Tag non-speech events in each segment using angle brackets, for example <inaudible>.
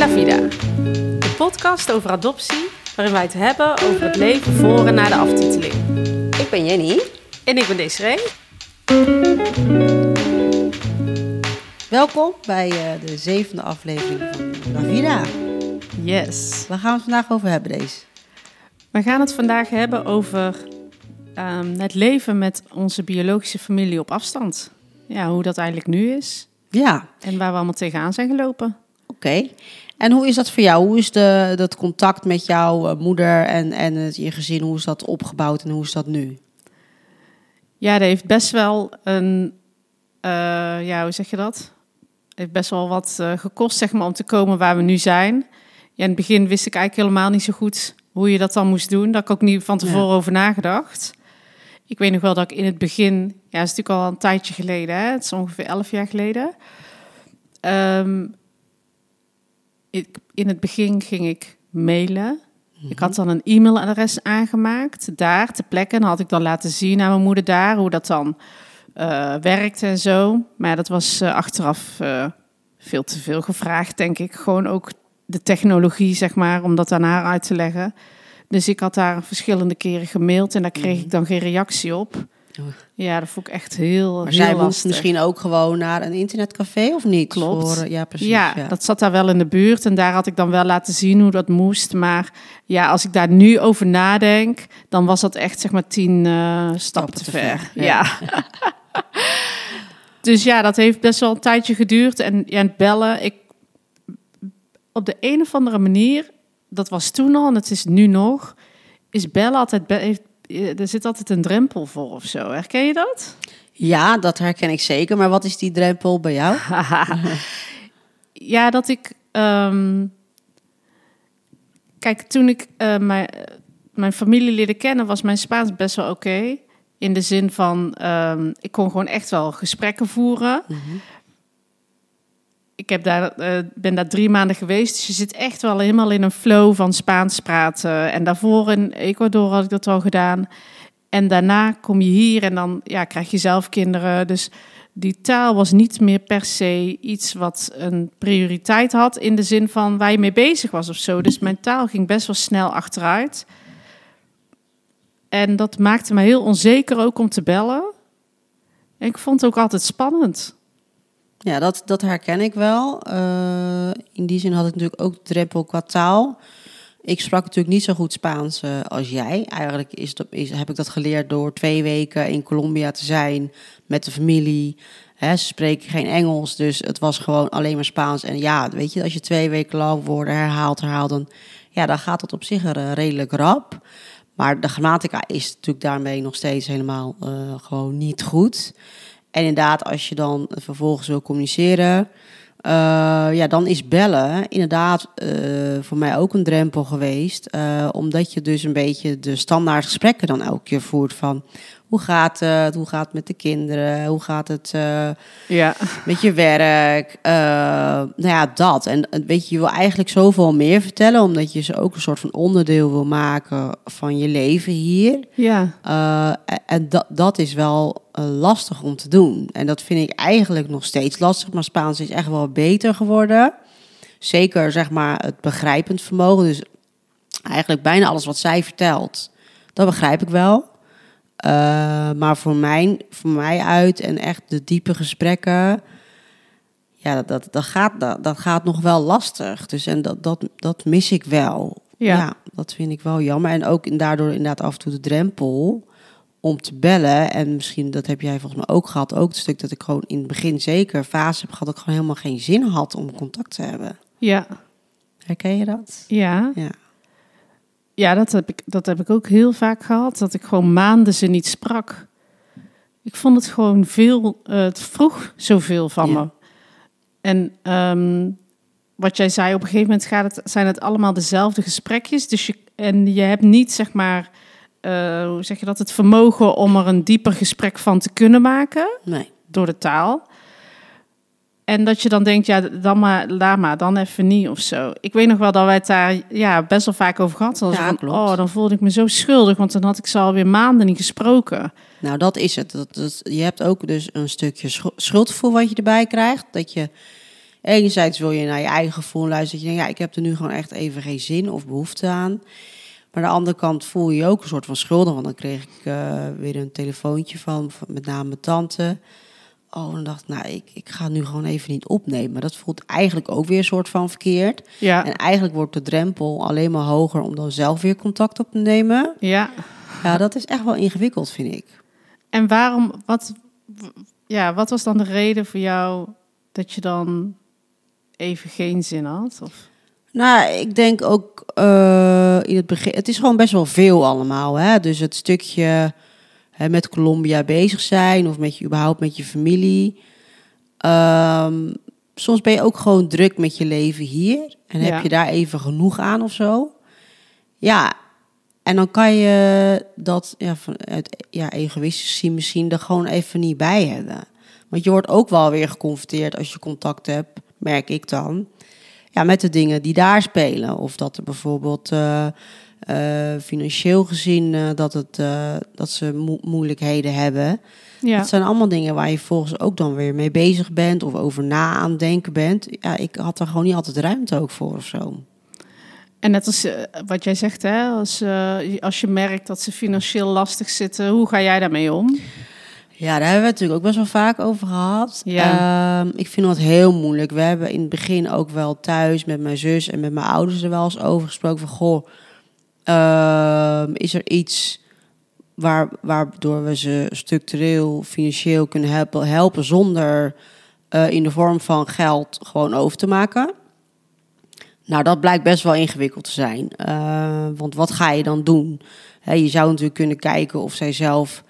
La Vida, de podcast over adoptie, waarin wij het hebben over het leven voor en na de aftiteling. Ik ben Jenny. En ik ben Desiree. Welkom bij uh, de zevende aflevering van La Vida. Yes. Waar gaan we het vandaag over hebben, deze? We gaan het vandaag hebben over um, het leven met onze biologische familie op afstand. Ja, hoe dat eigenlijk nu is. Ja. En waar we allemaal tegenaan zijn gelopen. Oké. En hoe is dat voor jou? Hoe is de, dat contact met jouw eh, moeder en, en het, je gezin, hoe is dat opgebouwd en hoe is dat nu? Ja, dat heeft best wel een, uh, ja, hoe zeg je dat? heeft best wel wat uh, gekost, zeg maar, om te komen waar we nu zijn. Ja, in het begin wist ik eigenlijk helemaal niet zo goed hoe je dat dan moest doen. Daar heb ik ook niet van tevoren over nagedacht. Ik weet nog wel dat ik in het begin, ja, dat is natuurlijk al een tijdje geleden, hè? het is ongeveer elf jaar geleden. Um, ik, in het begin ging ik mailen. Ik had dan een e-mailadres aangemaakt daar te plekke. En had ik dan laten zien aan mijn moeder daar hoe dat dan uh, werkte en zo. Maar dat was uh, achteraf uh, veel te veel gevraagd, denk ik. Gewoon ook de technologie, zeg maar, om dat aan haar uit te leggen. Dus ik had daar verschillende keren gemaild en daar kreeg Mhm. ik dan geen reactie op. Ja, dat vond ik echt heel, Maar heel zij moest misschien ook gewoon naar een internetcafé of niet? Klopt. Voor, ja, precies. Ja, ja. dat zat daar wel in de buurt en daar had ik dan wel laten zien hoe dat moest. Maar ja, als ik daar nu over nadenk, dan was dat echt zeg maar tien eh, stappen te, te ver. ver, Ja. <laughs> dus ja, dat heeft best wel een tijdje geduurd. En ja, het bellen, ik, op de een of andere manier, dat was toen al en het is nu nog, is bellen altijd, be- heeft, er zit altijd een drempel voor of zo. Herken je dat? ja, dat herken ik zeker. Maar wat is die drempel bij jou? <laughs> ja, dat ik. ehm, kijk, toen ik eh, mijn, mijn familie leerde kennen, was mijn Spaans best wel oké. In de zin van, ehm, ik kon gewoon echt wel gesprekken voeren. Ik heb daar, eh, ben daar drie maanden geweest, dus je zit echt wel helemaal in een flow van Spaans praten. En daarvoor in Ecuador had ik dat al gedaan. En daarna kom je hier en dan ja, krijg je zelf kinderen. Dus die taal was niet meer per se iets wat een prioriteit had in de zin van waar je mee bezig was of zo. Dus mijn taal ging best wel snel achteruit. En dat maakte me heel onzeker ook om te bellen. En ik vond het ook altijd spannend. Ja, dat, dat herken ik wel. Eh, in die zin had ik natuurlijk ook drempel qua taal. Ik sprak natuurlijk niet zo goed Spaans eh, als jij. Eigenlijk is dat, is, heb ik dat geleerd door twee weken in Colombia te zijn met de familie. Ze spreken geen Engels, dus het was gewoon alleen maar Spaans. En ja, weet je, als je twee weken lang woorden herhaalt, herhaalt, dan, ja, dan gaat het op zich er, redelijk rap. Maar de grammatica is natuurlijk daarmee nog steeds helemaal gewoon niet goed. En inderdaad, als je dan vervolgens wil communiceren, eh, ja, dan is bellen inderdaad eh, voor mij ook een drempel geweest. eh, omdat je dus een beetje de standaard gesprekken dan elke keer voert van... Hoe gaat het? Hoe gaat het met de kinderen? Hoe gaat het Ja, met je werk? Nou ja, dat. En weet je, je wil eigenlijk zoveel meer vertellen... omdat je ze ook een soort van onderdeel wil maken van je leven hier... ja, en dat, dat is wel lastig om te doen. En dat vind ik eigenlijk nog steeds lastig. Maar Spaans is echt wel beter geworden. Zeker zeg maar het begrijpend vermogen. Dus eigenlijk bijna alles wat zij vertelt, dat begrijp ik wel. Uh, maar voor mij, voor mij uit en echt de diepe gesprekken, ja, dat, dat, dat, gaat, dat, dat gaat nog wel lastig. Dus en dat, dat, dat mis ik wel. Ja. ja, dat vind ik wel jammer. En ook daardoor inderdaad af en toe de drempel om te bellen. En misschien, dat heb jij volgens mij ook gehad, ook het stuk dat ik gewoon in het begin zeker fase heb gehad, dat ik gewoon helemaal geen zin had om contact te hebben. ja, Herken je dat? ja. Ja. Ja, dat heb, ik, dat heb ik ook heel vaak gehad. Dat ik gewoon maanden ze niet sprak. Ik vond het gewoon veel. eh, het vroeg zoveel van Ja. me. En ehm, wat jij zei, op een gegeven moment gaat het, zijn het allemaal dezelfde gesprekjes. Dus je, en je hebt niet, zeg maar, eh, hoe zeg je dat, het vermogen om er een dieper gesprek van te kunnen maken Nee. door de taal. En dat je dan denkt, ja, dan maar, laat maar, dan even niet of zo. Ik weet nog wel dat wij het daar ja, best wel vaak over gehad hadden. Ja, Van, klopt. Oh, dan voelde ik me zo schuldig, want dan had ik ze alweer maanden niet gesproken. Nou, dat is het. Dat, dat, je hebt ook dus een stukje schu- schuldgevoel wat je erbij krijgt. Dat je Enerzijds wil je naar je eigen gevoel luisteren. Dat je denkt, ja, ik heb er nu gewoon echt even geen zin of behoefte aan. Maar aan de andere kant voel je je ook een soort van schuldig. Want dan kreeg ik eh, weer een telefoontje van, met name mijn tante. Oh, dan dacht ik, nou, ik, ik ga nu gewoon even niet opnemen. Maar dat voelt eigenlijk ook weer een soort van verkeerd. Ja. En eigenlijk wordt de drempel alleen maar hoger om dan zelf weer contact op te nemen. ja. Ja, dat is echt wel ingewikkeld, vind ik. En waarom, wat, ja, wat was dan de reden voor jou dat je dan even geen zin had? Of? Nou, ik denk ook eh, in het begin, het is gewoon best wel veel allemaal. Hè? Dus het stukje hè, met Colombia bezig zijn of met je überhaupt met je familie. Ehm, soms ben je ook gewoon druk met je leven hier en Ja. heb je daar even genoeg aan of zo. Ja, en dan kan je dat ja, vanuit ja, egoïstisch zien misschien er gewoon even niet bij hebben. Want je wordt ook wel weer geconfronteerd als je contact hebt, merk ik dan ja, met de dingen die daar spelen. Of dat er bijvoorbeeld eh, eh, financieel gezien eh, dat, het, dat ze mo- moeilijkheden hebben. Ja. Dat zijn allemaal dingen waar je volgens ook dan weer mee bezig bent of over na aan denken bent. Ja, ik had er gewoon niet altijd ruimte ook voor of zo. En net als wat jij zegt, hè, als, als je merkt dat ze financieel lastig zitten, hoe ga jij daarmee om? Ja, daar hebben we het natuurlijk ook best wel vaak over gehad. Ja. Ehm, ik vind dat heel moeilijk. We hebben in het begin ook wel thuis met mijn zus en met mijn ouders er wel eens over gesproken van goh, ehm, is er iets waar, waardoor we ze structureel, financieel kunnen helpen, helpen zonder eh, in de vorm van geld gewoon over te maken? Nou, dat blijkt best wel ingewikkeld te zijn. Eh, want wat ga je dan doen? Je zou natuurlijk kunnen kijken of zij zelf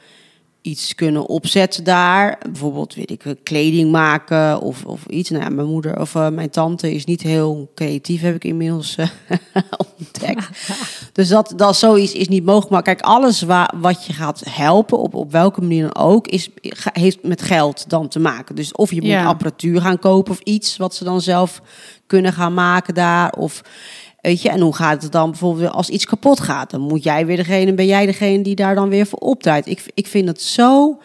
iets kunnen opzetten daar. Bijvoorbeeld, weet ik, kleding maken of, of iets. Nou, ja, mijn moeder of eh, mijn tante is niet heel creatief, heb ik inmiddels eh, <laughs> ontdekt. <laughs> dus dat, dat zoiets is niet mogelijk. Maar kijk, alles wa wat je gaat helpen, op, op welke manier dan ook, is, heeft met geld dan te maken. Dus of je moet Ja. apparatuur gaan kopen of iets wat ze dan zelf kunnen gaan maken daar. Of Weet je, en hoe gaat het dan bijvoorbeeld als iets kapot gaat? Dan moet jij weer degene, ben jij degene die daar dan weer voor opdraait. Ik, ik vind het zo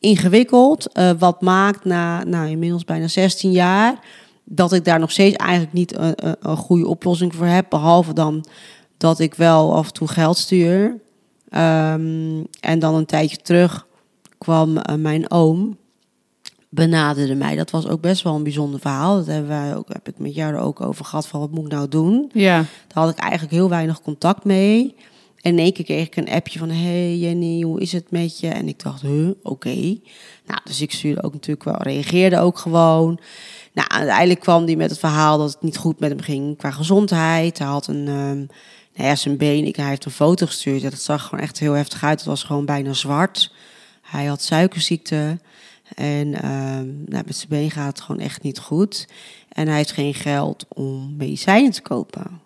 ingewikkeld. eh, wat maakt na nou, inmiddels bijna 16 jaar dat ik daar nog steeds eigenlijk niet een, een, een goede oplossing voor heb. Behalve dan dat ik wel af en toe geld stuur. Ehm, en dan een tijdje terug kwam eh, mijn oom benaderde mij. Dat was ook best wel een bijzonder verhaal. Dat hebben wij ook, heb ik met jou er ook over gehad van wat moet ik nou doen. Ja, Daar had ik eigenlijk heel weinig contact mee. En in één keer kreeg ik een appje van... Hey Jenny, hoe is het met je? En ik dacht, huh, oké. Nou, dus ik stuurde ook natuurlijk wel, reageerde ook gewoon. Nou, uiteindelijk kwam hij met het verhaal dat het niet goed met hem ging qua gezondheid. Hij had een, ehm, nou ja, zijn been, ik, hij heeft een foto gestuurd. Dat zag gewoon echt heel heftig uit. Het was gewoon bijna zwart. Hij had suikerziekte. En ehm, nou, met zijn been gaat het gewoon echt niet goed. En hij heeft geen geld om medicijnen te kopen.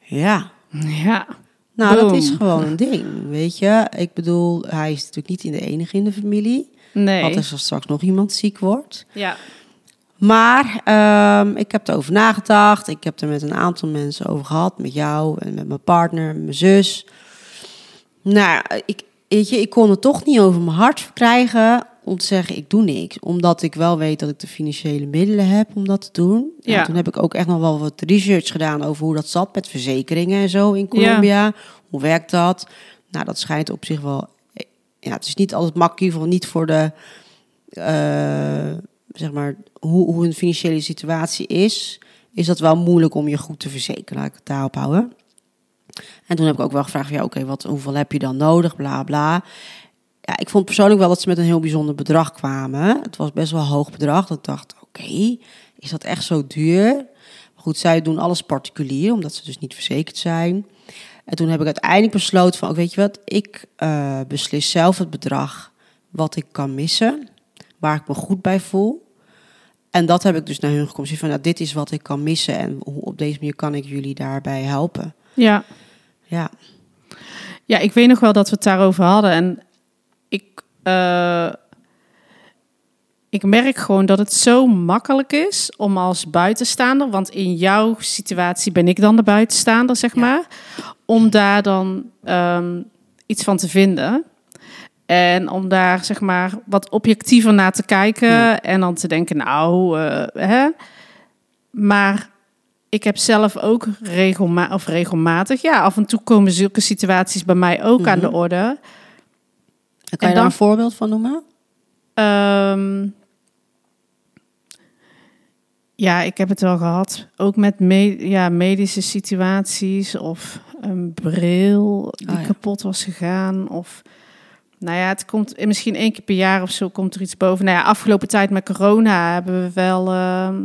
Ja, ja, nou, dat is gewoon een ding, weet je. Ik bedoel, hij is natuurlijk niet in de enige in de familie. nee. Wat als er straks nog iemand ziek wordt. Ja, Maar ehm, ik heb erover nagedacht. Ik heb er met een aantal mensen over gehad. Met jou en met mijn partner, mijn zus. Nou, ik, weet je, ik kon het toch niet over mijn hart krijgen om te zeggen, ik doe niks. Omdat ik wel weet dat ik de financiële middelen heb om dat te doen. Nou, Ja. toen heb ik ook echt nog wel wat research gedaan over hoe dat zat met verzekeringen en zo in Colombia. Hoe werkt dat? Nou, dat schijnt op zich wel... Ja, het is niet altijd makkelijk, in ieder geval niet voor de... eh, zeg maar, hoe, hoe een financiële situatie is... is dat wel moeilijk om je goed te verzekeren. Laat ik het daarop houden. En toen heb ik ook wel gevraagd ja, oké, wat hoeveel heb je dan nodig? Bla, bla. Ja, ik vond persoonlijk wel dat ze met een heel bijzonder bedrag kwamen. Het was best wel een hoog bedrag. Dat ik dacht, oké, is dat echt zo duur? Maar goed, zij doen alles particulier, omdat ze dus niet verzekerd zijn. En toen heb ik uiteindelijk besloten van, weet je wat, ik eh, beslis zelf het bedrag wat ik kan missen, waar ik me goed bij voel. En dat heb ik dus naar hun gekomen. Van, nou, dit is wat ik kan missen en hoe, op deze manier kan ik jullie daarbij helpen. ja. Ja, Ja, ik weet nog wel dat we het daarover hadden. En ik, eh, ik merk gewoon dat het zo makkelijk is om als buitenstaander, want in jouw situatie ben ik dan de buitenstaander, zeg Ja. maar, om daar dan ehm, iets van te vinden. En om daar zeg maar wat objectiever naar te kijken Ja. en dan te denken, nou, eh, hè, maar ik heb zelf ook regelma of regelmatig, ja, af en toe komen zulke situaties bij mij ook aan de Mhm. orde. En kan En je daar een voorbeeld van noemen? Ehm, ja, ik heb het wel gehad. Ook met me- ja, medische situaties of een bril die Oh ja. kapot was gegaan. Of nou ja, het komt misschien één keer per jaar of zo komt er iets boven. Nou ja, afgelopen tijd met corona hebben we wel ehm,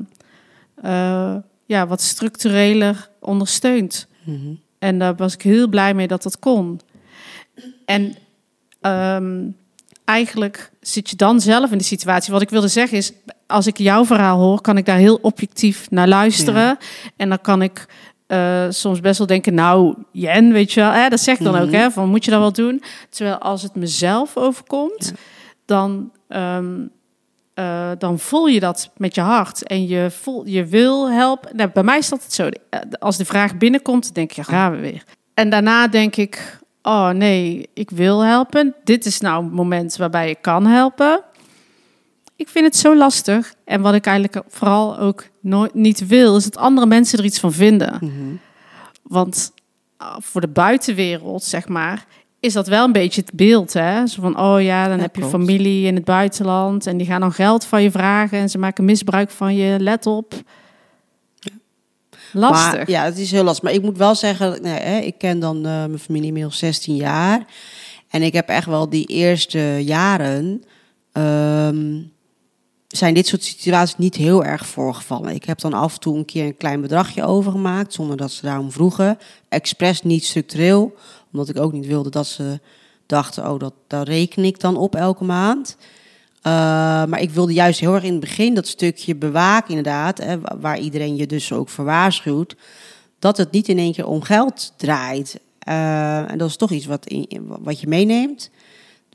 eh, ja, wat structureler ondersteund. Mhm. En daar was ik heel blij mee dat dat kon. En ehm, eigenlijk zit je dan zelf in de situatie. Wat ik wilde zeggen is, als ik jouw verhaal hoor, kan ik daar heel objectief naar luisteren. En dan kan ik eh, soms best wel denken, nou, Jen, weet je wel, hè, dat zeg ik dan ook, Mhm. hè, van moet je dat wel doen? Terwijl als het mezelf overkomt, Ja. dan, ehm, eh, dan voel je dat met je hart en je, voel, je wil helpen. Nou, bij mij is dat het zo. Eh, Als de vraag binnenkomt, denk ik, ja, gaan we weer. En daarna denk ik, oh nee, ik wil helpen. Dit is nou een moment waarbij ik kan helpen. Ik vind het zo lastig. En wat ik eigenlijk vooral ook nooit niet wil, is dat andere mensen er iets van vinden. Mhm. Want ah, voor de buitenwereld, zeg maar, is dat wel een beetje het beeld. Hè? Zo van, oh ja, dan Ja, heb je klopt. familie in het buitenland en die gaan dan geld van je vragen en ze maken misbruik van je. Let op. Lastig. Maar, ja, het is heel lastig. Maar ik moet wel zeggen, nee, hè, ik ken dan eh, mijn familie inmiddels 16 jaar. En ik heb echt wel die eerste jaren... ehm, zijn dit soort situaties niet heel erg voorgevallen. Ik heb dan af en toe een keer een klein bedragje overgemaakt... zonder dat ze daarom vroegen. Expres niet structureel. Omdat ik ook niet wilde dat ze dachten... oh, dat, daar reken ik dan op elke maand... Uh, maar ik wilde juist heel erg in het begin dat stukje bewaken, inderdaad, hè, wa- waar iedereen je dus ook voor waarschuwt, dat het niet in één keer om geld draait. Uh, en dat is toch iets wat, in, wat je meeneemt.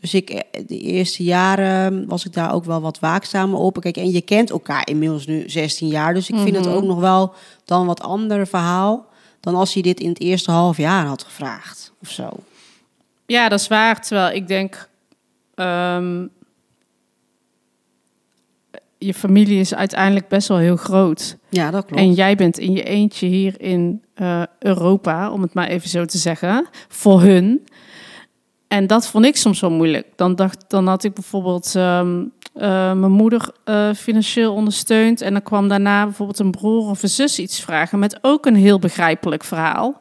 Dus ik, eh, de eerste jaren was ik daar ook wel wat waakzamer op. Kijk, en je kent elkaar inmiddels nu 16 jaar, dus ik vind het Mhm. ook nog wel dan wat ander verhaal dan als je dit in het eerste half jaar had gevraagd of zo. Ja, dat is waar. Terwijl ik denk, ehm, je familie is uiteindelijk best wel heel groot. Ja, dat klopt. En jij bent in je eentje hier in eh, Europa, om het maar even zo te zeggen, voor hun. En dat vond ik soms wel moeilijk. Dan, dacht, dan had ik bijvoorbeeld ehm, eh, mijn moeder eh, financieel ondersteund. En dan kwam daarna bijvoorbeeld een broer of een zus iets vragen met ook een heel begrijpelijk verhaal.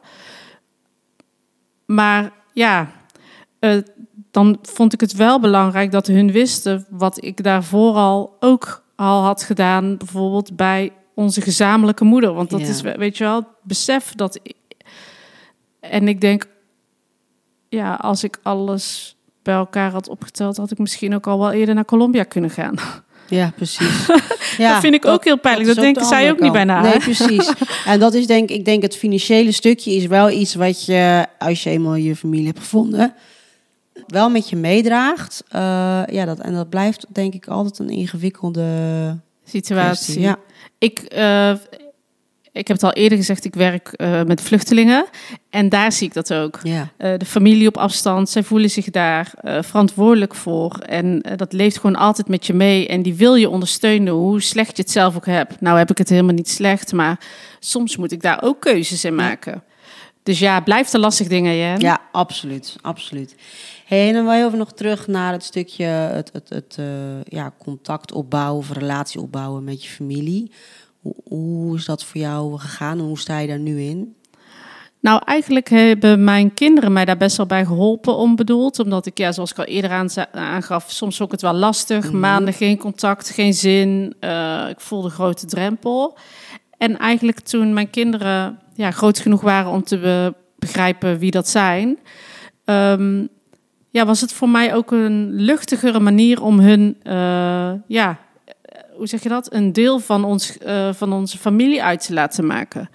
Maar ja, dan vond ik het wel belangrijk dat hun wisten wat ik daarvoor al ook al had gedaan, bijvoorbeeld bij onze gezamenlijke moeder. Want dat Ja. is, weet je wel, het besef dat. ik- en ik denk, ja, als ik alles bij elkaar had opgeteld, had ik misschien ook al wel eerder naar Colombia kunnen gaan. Ja, precies. <laughs> Ja, dat vind ik ook heel pijnlijk. Dat, denken de zij ook niet bij kant. na. Nee, precies. <laughs> En dat is denk ik denk het financiële stukje is wel iets wat je als je eenmaal je familie hebt gevonden, wel met je meedraagt. Eh, ja, dat en dat blijft denk ik altijd een ingewikkelde Situatie. kwestie. Ja, Ik, eh, ik heb het al eerder gezegd, ik werk eh, met vluchtelingen. En daar zie ik dat ook. ja. De familie op afstand, zij voelen zich daar verantwoordelijk voor. En dat leeft gewoon altijd met je mee. En die wil je ondersteunen, hoe slecht je het zelf ook hebt. Nou heb ik het helemaal niet slecht, maar soms moet ik daar ook keuzes in maken. Dus ja, blijft een lastig ding, hè, Jen? Ja, absoluut, absoluut. Hey, en dan wil je even nog terug naar het stukje het, het, het eh, ja, contact opbouwen of relatie opbouwen met je familie. Hoe, hoe is dat voor jou gegaan en hoe sta je daar nu in? Nou, eigenlijk hebben mijn kinderen mij daar best wel bij geholpen, onbedoeld. Omdat ik, ja, zoals ik al eerder aan, aangaf, soms ook het wel lastig. Mhm. Maanden geen contact, geen zin. Eh, ik voelde een grote drempel. En eigenlijk toen mijn kinderen ja, groot genoeg waren om te be- begrijpen wie dat zijn... ehm, ja, was het voor mij ook een luchtigere manier om hun, eh, ja, hoe zeg je dat? Een deel van, ons, eh, van onze familie uit te laten maken.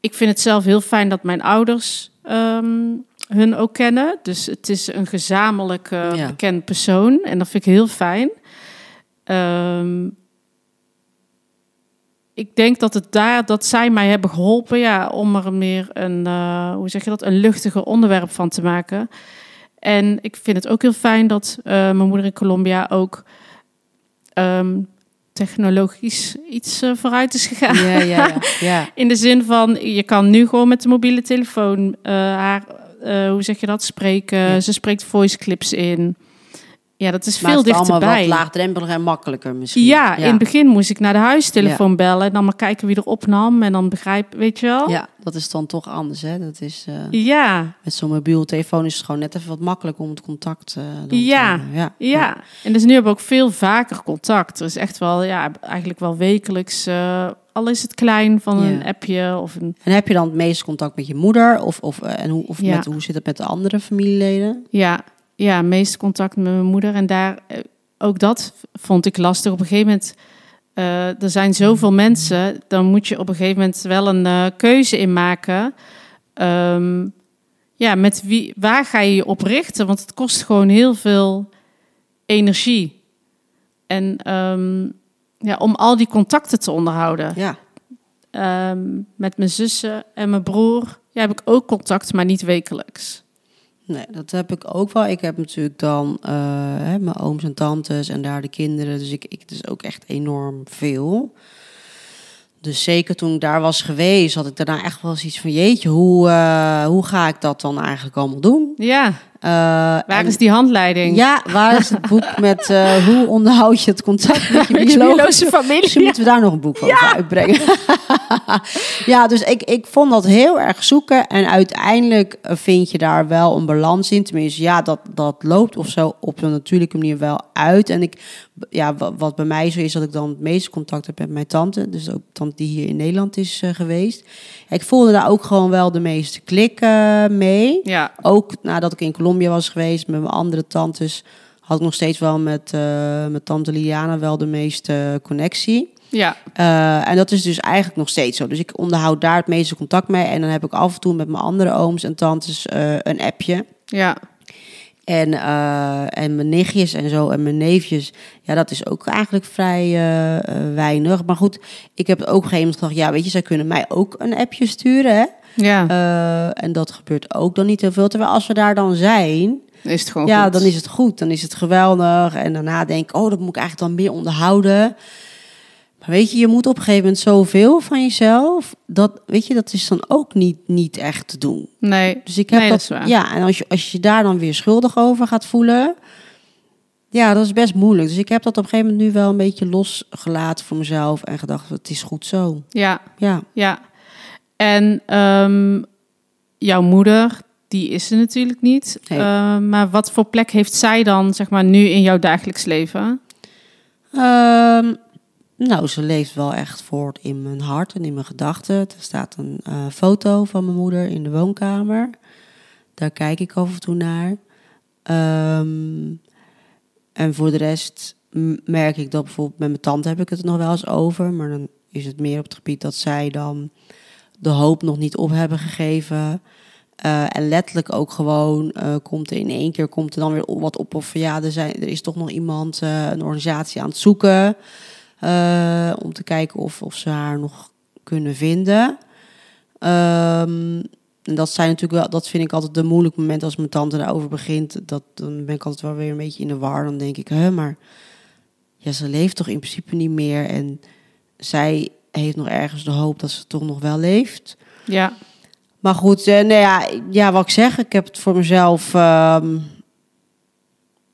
Ik vind het zelf heel fijn dat mijn ouders ehm, hun ook kennen. Dus het is een gezamenlijk Ja. bekend persoon. En dat vind ik heel fijn. Ehm, ik denk dat het daar dat zij mij hebben geholpen ja, om er meer een, eh, hoe zeg je dat, een luchtiger onderwerp van te maken. En ik vind het ook heel fijn dat eh, mijn moeder in Colombia ook ehm, technologisch iets eh, vooruit is gegaan. Ja, ja, ja. <laughs> ja. In de zin van, je kan nu gewoon met de mobiele telefoon eh, haar, hoe zeg je dat, spreken. Ze spreekt voice clips in. Ja, dat is veel het is allemaal dichterbij. wat laagdrempeliger en makkelijker misschien. Ja, in het begin moest ik naar de huistelefoon bellen en dan maar kijken wie er opnam en dan begrijp, weet je wel? Ja, dat is dan toch anders, hè? Dat is, eh, Ja, met zo'n mobiele telefoon is het gewoon net even wat makkelijker om het contact eh dan te Ja, ja. ja. En dus nu hebben we ook veel vaker contact. Er is echt wel, ja, eigenlijk wel wekelijks, eh, al is het klein, van een Ja. appje of een... En heb je dan het meeste contact met je moeder? Of, of, en hoe, of Ja. met, hoe zit het met de andere familieleden? Ja, ja, meest contact met mijn moeder. En daar, eh, ook dat vond ik lastig. Op een gegeven moment, eh, er zijn zoveel mensen, dan moet je op een gegeven moment wel een eh, keuze in maken. Ehm, ja, met wie, waar ga je je op richten? Want het kost gewoon heel veel energie. En ehm, ja, om al die contacten te onderhouden. Ja, Ehm, met mijn zussen en mijn broer ja, heb ik ook contact, maar niet wekelijks. Nee, dat heb ik ook wel. Ik heb natuurlijk dan eh, hè, mijn ooms en tantes en daar de kinderen. Dus ik, ik, het is ook echt enorm veel. Dus zeker toen ik daar was geweest, had ik daarna echt wel eens iets van... jeetje, hoe, eh, hoe ga ik dat dan eigenlijk allemaal doen? Ja, waar en- is die handleiding? Ja, waar is het <laughs> boek met eh, hoe onderhoud je het contact met je biologische familie. Misschien moeten we daar nog een boek over uitbrengen. <laughs> ja, dus ik, ik vond dat heel erg zoeken. En uiteindelijk eh, vind je daar wel een balans in. Tenminste, ja, dat, dat loopt of zo op een natuurlijke manier wel uit. En ik, ja, wat, bij mij zo is, dat ik dan het meeste contact heb met mijn tante. Dus ook tante die hier in Nederland is eh, geweest. Ik voelde daar ook gewoon wel de meeste klik eh, mee. Ja, Ook nadat ik in Colombia was geweest met mijn andere tantes, had ik nog steeds wel met, eh met tante Liana wel de meeste connectie. ja, Eh, en dat is dus eigenlijk nog steeds zo. Dus ik onderhoud daar het meeste contact mee. En dan heb ik af en toe met mijn andere ooms en tantes eh, een appje. ja, En, eh, en mijn nichtjes en zo en mijn neefjes, ja, dat is ook eigenlijk vrij eh, eh, weinig. Maar goed, ik heb ook op een gegeven moment gedacht, ja, weet je, zij kunnen mij ook een appje sturen, hè? ja. En dat gebeurt ook dan niet heel veel. Terwijl als we daar dan zijn, is het gewoon ja, goed. dan is het goed. Dan is het geweldig. En daarna denk ik, oh, dat moet ik eigenlijk dan meer onderhouden. Maar weet je, je moet op een gegeven moment zoveel van jezelf. Dat, weet je, dat is dan ook niet, niet echt te doen. Nee, Dus ik heb Nee, dat, ja, en als je, als je daar dan weer schuldig over gaat voelen, ja, dat is best moeilijk. Dus ik heb dat op een gegeven moment nu wel een beetje losgelaten voor mezelf en gedacht, het is goed zo. ja, Ja, ja. En ehm, jouw moeder, die is er natuurlijk niet. Nee. Eh, maar wat voor plek heeft zij dan, zeg maar, nu in jouw dagelijks leven? Ehm, nou, ze leeft wel echt voort in mijn hart en in mijn gedachten. Er staat een eh, foto van mijn moeder in de woonkamer. Daar kijk ik af en toe naar. Ehm, en voor de rest merk ik dat bijvoorbeeld met mijn tante heb ik het er nog wel eens over. Maar dan is het meer op het gebied dat zij dan de hoop nog niet op hebben gegeven. Eh, en letterlijk ook gewoon eh, komt er in één keer komt er dan weer wat op of ja, er, zijn, er is toch nog iemand, een organisatie aan het zoeken. Eh, om te kijken of, of ze haar nog kunnen vinden. Ehm, en dat zijn natuurlijk wel, dat vind ik altijd een moeilijk moment als mijn tante daarover begint. Dat, dan ben ik altijd wel weer een beetje in de war. Dan denk ik, hè, maar ja, ze leeft toch in principe niet meer. En zij heeft nog ergens de hoop dat ze toch nog wel leeft. Ja, Maar goed, eh, nou ja, ja, wat ik zeg, ik heb het voor mezelf. ehm,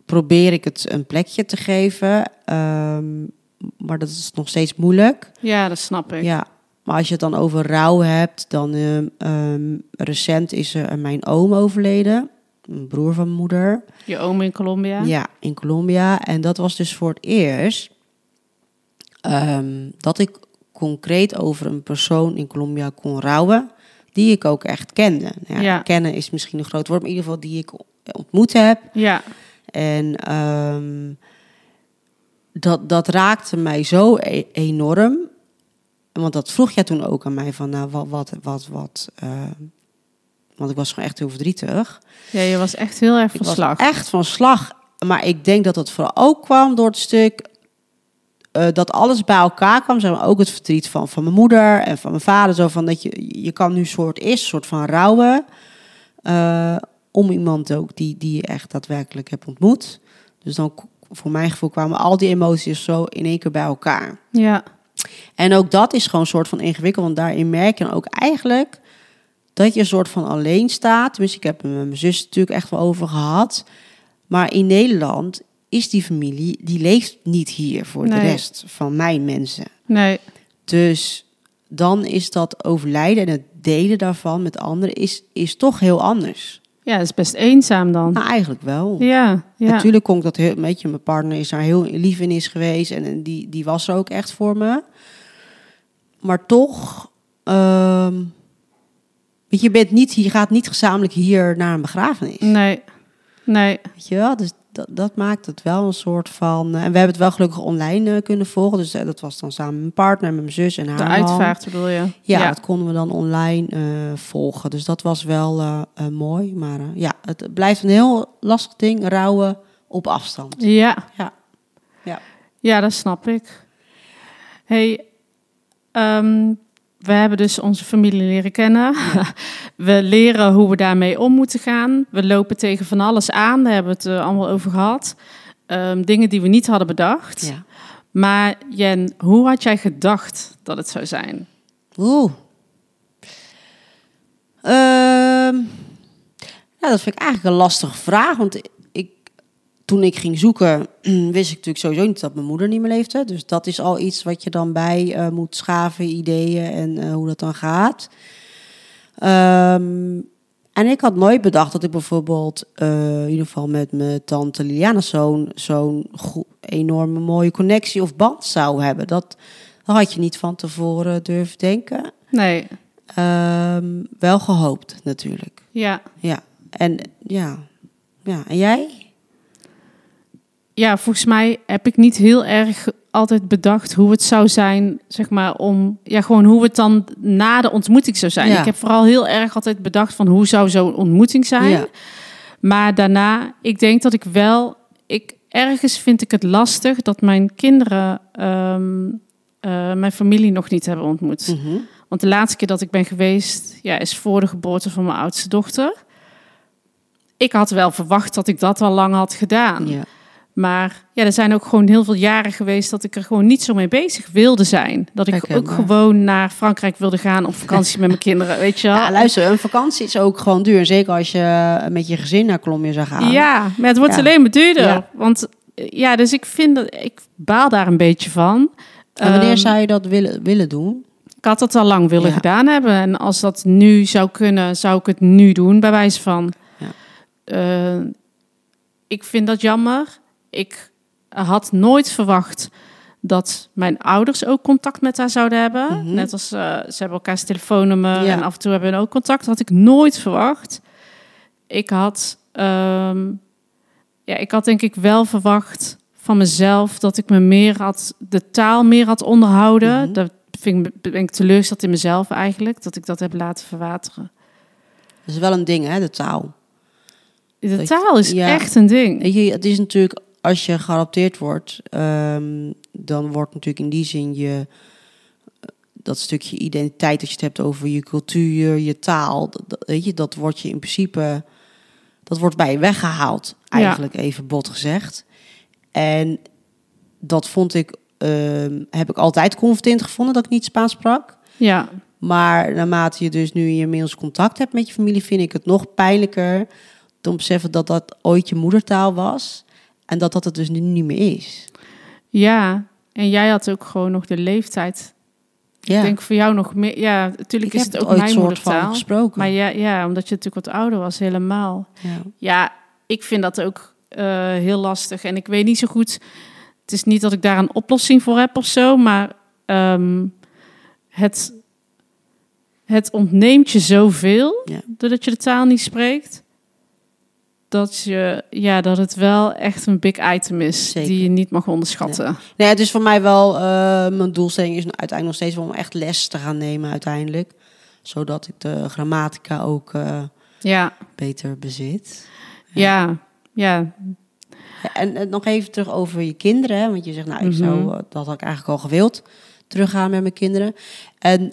probeer ik het een plekje te geven. Ehm, maar dat is nog steeds moeilijk. ja, dat snap ik. Ja, maar als je het dan over rouw hebt, dan ehm, ehm, recent is er mijn oom overleden. Een broer van mijn moeder. Je oom in Colombia? Ja, in Colombia. En dat was dus voor het eerst ehm, dat ik concreet over een persoon in Colombia kon rouwen, die ik ook echt kende. Ja, Ja. Kennen is misschien een groot woord, maar in ieder geval die ik ontmoet heb. Ja, En dat, dat raakte mij zo e- enorm. Want dat vroeg jij toen ook aan mij van, nou, wat, wat, wat, wat. eh, want ik was gewoon echt heel verdrietig. ja je was echt heel erg van slag. echt van slag. Maar ik denk dat het vooral ook kwam door het stuk eh, dat alles bij elkaar kwam. Zeg maar, ook het verdriet van, van mijn moeder en van mijn vader. Zo van dat je, je kan nu soort is, soort van rouwen. eh, om iemand ook die, die je echt daadwerkelijk hebt ontmoet. Dus dan voor mijn gevoel kwamen al die emoties zo in één keer bij elkaar. Ja. En ook dat is gewoon een soort van ingewikkeld. Want daarin merk je dan ook eigenlijk dat je een soort van alleen staat. Dus ik heb er met mijn zus natuurlijk echt wel over gehad. Maar in Nederland is die familie, die leeft niet hier voor de rest van mijn mensen. Nee. Dus dan is dat overlijden en het delen daarvan met anderen is, is toch heel anders. Ja, dat is best eenzaam dan. Nou, eigenlijk wel. Ja, ja. Natuurlijk kon ik dat heel, weet je, mijn partner is daar heel lief in is geweest en, en die, die was er ook echt voor me. Maar toch, ehm, weet je, je bent niet, je gaat niet gezamenlijk hier naar een begrafenis. Nee. Nee. Weet je wel, dus dat, dat maakt het wel een soort van. eh, en we hebben het wel gelukkig online eh, kunnen volgen. Dus eh, dat was dan samen met mijn partner, met mijn zus en haar. De uitvaart bedoel je? Ja, dat konden we dan online volgen. Dus dat was wel mooi. Maar ja, het blijft een heel lastig ding, rouwen op afstand. Ja. Ja. Ja. Ja, dat snap ik. hey, ehm, we hebben dus onze familie leren kennen. <laughs> we leren hoe we daarmee om moeten gaan. We lopen tegen van alles aan. Daar hebben we het eh, allemaal over gehad. Ehm, dingen die we niet hadden bedacht. Ja. Maar Jen, hoe had jij gedacht dat het zou zijn? Oeh. Ja, dat vind ik eigenlijk een lastige vraag. Want toen ik ging zoeken, <clears throat> wist ik natuurlijk sowieso niet dat mijn moeder niet meer leefde. Dus dat is al iets wat je dan bij eh, moet schaven, ideeën en eh, hoe dat dan gaat. Ehm, en ik had nooit bedacht dat ik bijvoorbeeld, eh, in ieder geval met mijn tante Liliana, zo'n zo'n enorme mooie connectie of band zou hebben. Dat, dat had je niet van tevoren durven denken. Nee, Ehm, wel gehoopt natuurlijk. ja. Ja. En ja. Ja. En jij? Ja, volgens mij heb ik niet heel erg altijd bedacht hoe het zou zijn, zeg maar, om, ja, gewoon hoe het dan na de ontmoeting zou zijn. Ja. Ik heb vooral heel erg altijd bedacht van hoe zou zo'n ontmoeting zijn. Ja. Maar daarna, ik denk dat ik wel, ik, ergens vind ik het lastig dat mijn kinderen ehm, eh, mijn familie nog niet hebben ontmoet. Mhm. Want de laatste keer dat ik ben geweest, ja, is voor de geboorte van mijn oudste dochter. Ik had wel verwacht dat ik dat al lang had gedaan. Ja. Maar ja, er zijn ook gewoon heel veel jaren geweest dat ik er gewoon niet zo mee bezig wilde zijn. Dat ik ook gewoon naar Frankrijk wilde gaan op vakantie met mijn kinderen, weet je wel. Ja, luister, een vakantie is ook gewoon duur. Zeker als je met je gezin naar Colombia zou gaan. Ja, maar het wordt Ja. alleen maar duurder. Ja. Want eh, ja, dus ik vind dat ik baal daar een beetje van. En wanneer Ehm, zou je dat willen, willen doen? Ik had dat al lang willen gedaan hebben. En als dat nu zou kunnen, zou ik het nu doen, bij wijze van. Ja. Eh, ik vind dat jammer. Ik had nooit verwacht dat mijn ouders ook contact met haar zouden hebben. Mhm. Net als eh, ze hebben elkaars telefoonnummer Ja. en af en toe hebben we ook contact. Dat had ik nooit verwacht. Ik had, ehm, ja, ik had denk ik wel verwacht van mezelf dat ik me meer had, de taal meer had onderhouden. Mhm. Dat vind ik, ben ik teleurgesteld in mezelf eigenlijk, dat ik dat heb laten verwateren. Dat is wel een ding, hè, de taal. De taal is ja. echt een ding. Je, het is natuurlijk, als je geadopteerd wordt, ehm, dan wordt natuurlijk in die zin je, dat stukje identiteit, dat je het hebt over je cultuur, je taal, dat, weet je, dat wordt je in principe, dat wordt bij je weggehaald, Ja. eigenlijk even bot gezegd. En dat vond ik, ehm, heb ik altijd confronterend gevonden dat ik niet Spaans sprak. Ja, Maar naarmate je dus nu inmiddels contact hebt met je familie, vind ik het nog pijnlijker te beseffen dat dat ooit je moedertaal was en dat dat het dus nu niet meer is. ja. En jij had ook gewoon nog de leeftijd. Ja, Ik denk voor jou nog meer. Ja, natuurlijk is het ook mijn soort moedertaal. van gesproken. Maar ja, ja, omdat je natuurlijk wat ouder was, helemaal. ja. Ja, ik vind dat ook eh, heel lastig. En ik weet niet zo goed. Het is niet dat ik daar een oplossing voor heb of zo, maar ehm, het, het ontneemt je zoveel Ja. doordat je de taal niet spreekt. Dat, je, ja, dat het wel echt een big item is Zeker. die je niet mag onderschatten. Nee, het is voor mij wel, eh, mijn doelstelling is uiteindelijk nog steeds om echt les te gaan nemen uiteindelijk. Zodat ik de grammatica ook eh, Ja, beter bezit. ja, ja, En, en nog even terug over je kinderen. hè, Want je zegt, nou, ik zou, Mhm. eh, dat had ik eigenlijk al gewild. Teruggaan met mijn kinderen. En